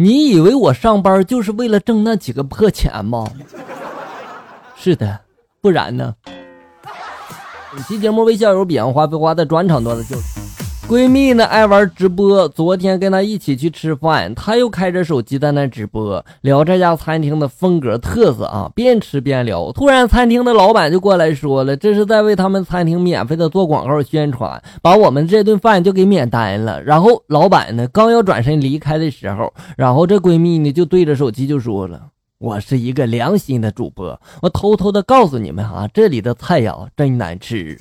你以为我上班就是为了挣那几个破钱吗？是的，不然呢？本期节目微笑有彼岸花被花的专场段子就是。闺蜜呢爱玩直播，昨天跟她一起去吃饭，她又开着手机在那直播，聊这家餐厅的风格特色啊，边吃边聊。突然，餐厅的老板就过来说了，这是在为他们餐厅免费的做广告宣传，把我们这顿饭就给免单了。然后老板呢刚要转身离开的时候，然后这闺蜜呢就对着手机就说了：“我是一个良心的主播，我偷偷的告诉你们啊，这里的菜肴真难吃。”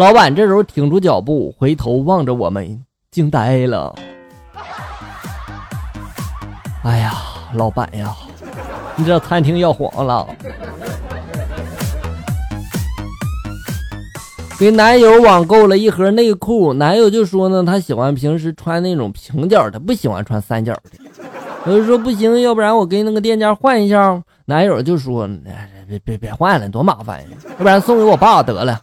老板这时候停住脚步，回头望着我们，惊呆了。哎呀，老板呀，你这餐厅要黄了。给男友网购了一盒内裤，男友就说呢，他喜欢平时穿那种平角的，不喜欢穿三角的。我就说不行，要不然我跟那个店家换一下。男友就说，别别别换了，多麻烦呀，要不然送给我爸得了。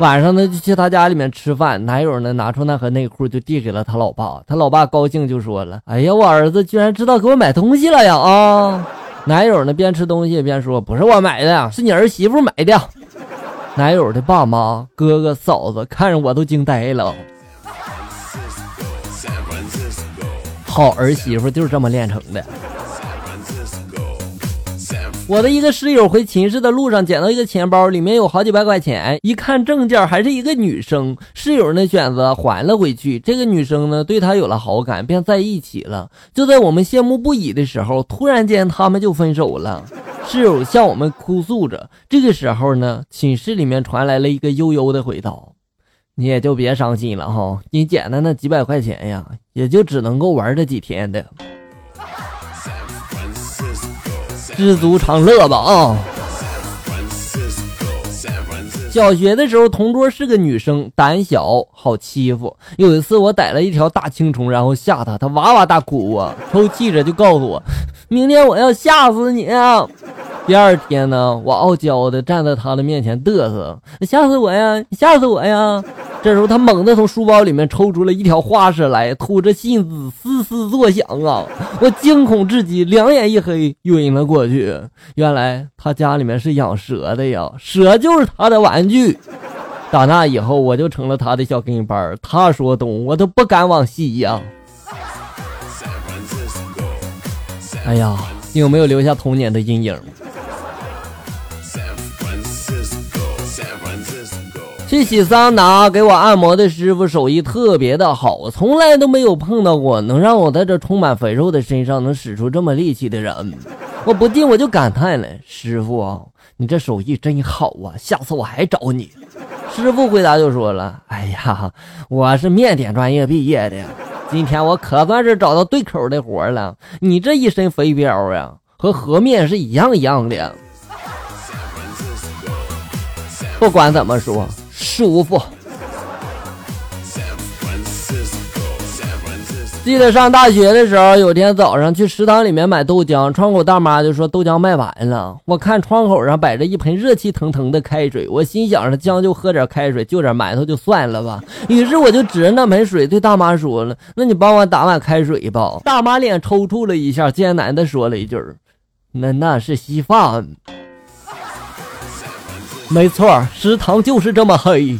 晚上呢，就去他家里面吃饭。男友呢，拿出那盒内裤就递给了他老爸。他老爸高兴就说了：“哎呀，我儿子居然知道给我买东西了呀！”啊，男友呢边吃东西边说：“不是我买的，是你儿媳妇买的。”男友的爸妈、哥哥、嫂子看着我都惊呆了。好儿媳妇就是这么练成的。我的一个室友回寝室的路上捡到一个钱包，里面有好几百块钱。一看证件，还是一个女生。室友呢选择还了回去。这个女生呢对他有了好感，便在一起了。就在我们羡慕不已的时候，突然间他们就分手了。室友向我们哭诉着。这个时候呢，寝室里面传来了一个悠悠的回道：“你也就别伤心了哈，你捡的那几百块钱呀，也就只能够玩这几天的。”知足常乐吧啊！小学的时候，同桌是个女生，胆小，好欺负。有一次，我逮了一条大青虫，然后吓她，她哇哇大哭啊，抽泣着就告诉我：“明天我要吓死你。”啊第二天呢，我傲娇的站在她的面前嘚瑟：“吓死我呀，吓死我呀！”这时候，他猛地从书包里面抽出了一条花蛇来，吐着信子，嘶嘶作响啊！我惊恐至极，两眼一黑，晕了过去。原来他家里面是养蛇的呀，蛇就是他的玩具。打那以后，我就成了他的小跟班他说东，我都不敢往西呀。哎呀，你有没有留下童年的阴影？去洗桑拿，给我按摩的师傅手艺特别的好，从来都没有碰到过能让我在这充满肥肉的身上能使出这么力气的人。我不禁我就感叹了：“师傅啊，你这手艺真好啊，下次我还找你。”师傅回答就说了：“哎呀，我是面点专业毕业的，今天我可算是找到对口的活了。你这一身肥膘呀，和和面是一样一样的。不管怎么说。”舒服。记得上大学的时候，有天早上去食堂里面买豆浆，窗口大妈就说豆浆卖完了。我看窗口上摆着一盆热气腾腾的开水，我心想着将就喝点开水，就点馒头就算了吧。于是我就指着那盆水对大妈说了：“那你帮我打碗开水吧。”大妈脸抽搐了一下，艰难的说了一句：“那那是稀饭。”没错，食堂就是这么黑。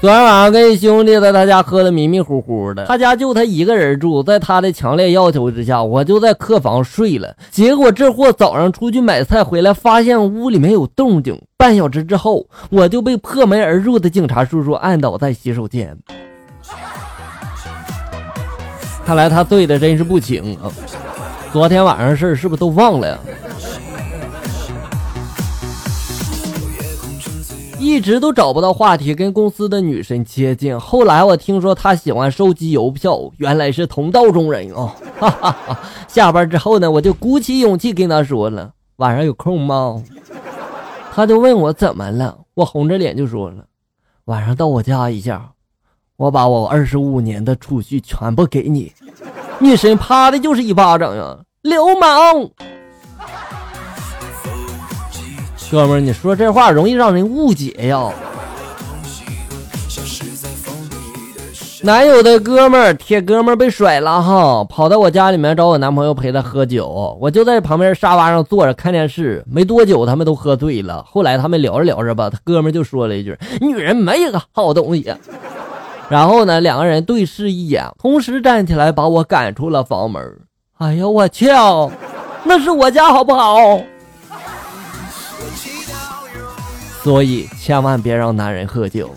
昨天晚上跟兄弟在他家喝的迷迷糊糊的，他家就他一个人住，在他的强烈要求之下，我就在客房睡了。结果这货早上出去买菜回来，发现屋里面有动静。半小时之后，我就被破门而入的警察叔叔按倒在洗手间。看来他醉的真是不轻啊。昨天晚上事是不是都忘了呀？一直都找不到话题跟公司的女神接近。后来我听说她喜欢收集邮票，原来是同道中人啊！哈哈哈。下班之后呢，我就鼓起勇气跟她说了：“晚上有空吗？”她就问我怎么了，我红着脸就说了：“晚上到我家一下，我把我二十五年的储蓄全部给你。”女神啪的就是一巴掌呀！流氓，哥们儿，你说这话容易让人误解呀。男友的哥们儿，铁哥们儿被甩了哈，跑到我家里面找我男朋友陪他喝酒，我就在旁边沙发上坐着看电视。没多久，他们都喝醉了。后来他们聊着聊着吧，他哥们儿就说了一句：“女人没一个好东西。”然后呢，两个人对视一眼，同时站起来把我赶出了房门。哎呀，我操，那是我家好不好？所以千万别让男人喝酒。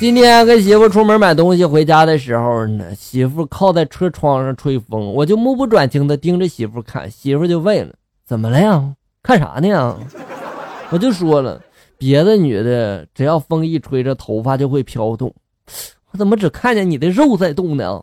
今天跟媳妇出门买东西，回家的时候呢，媳妇靠在车窗上吹风，我就目不转睛的盯着媳妇看，媳妇就问了：“怎么了呀？看啥呢呀？” 我就说了，别的女的只要风一吹，着头发就会飘动，我怎么只看见你的肉在动呢？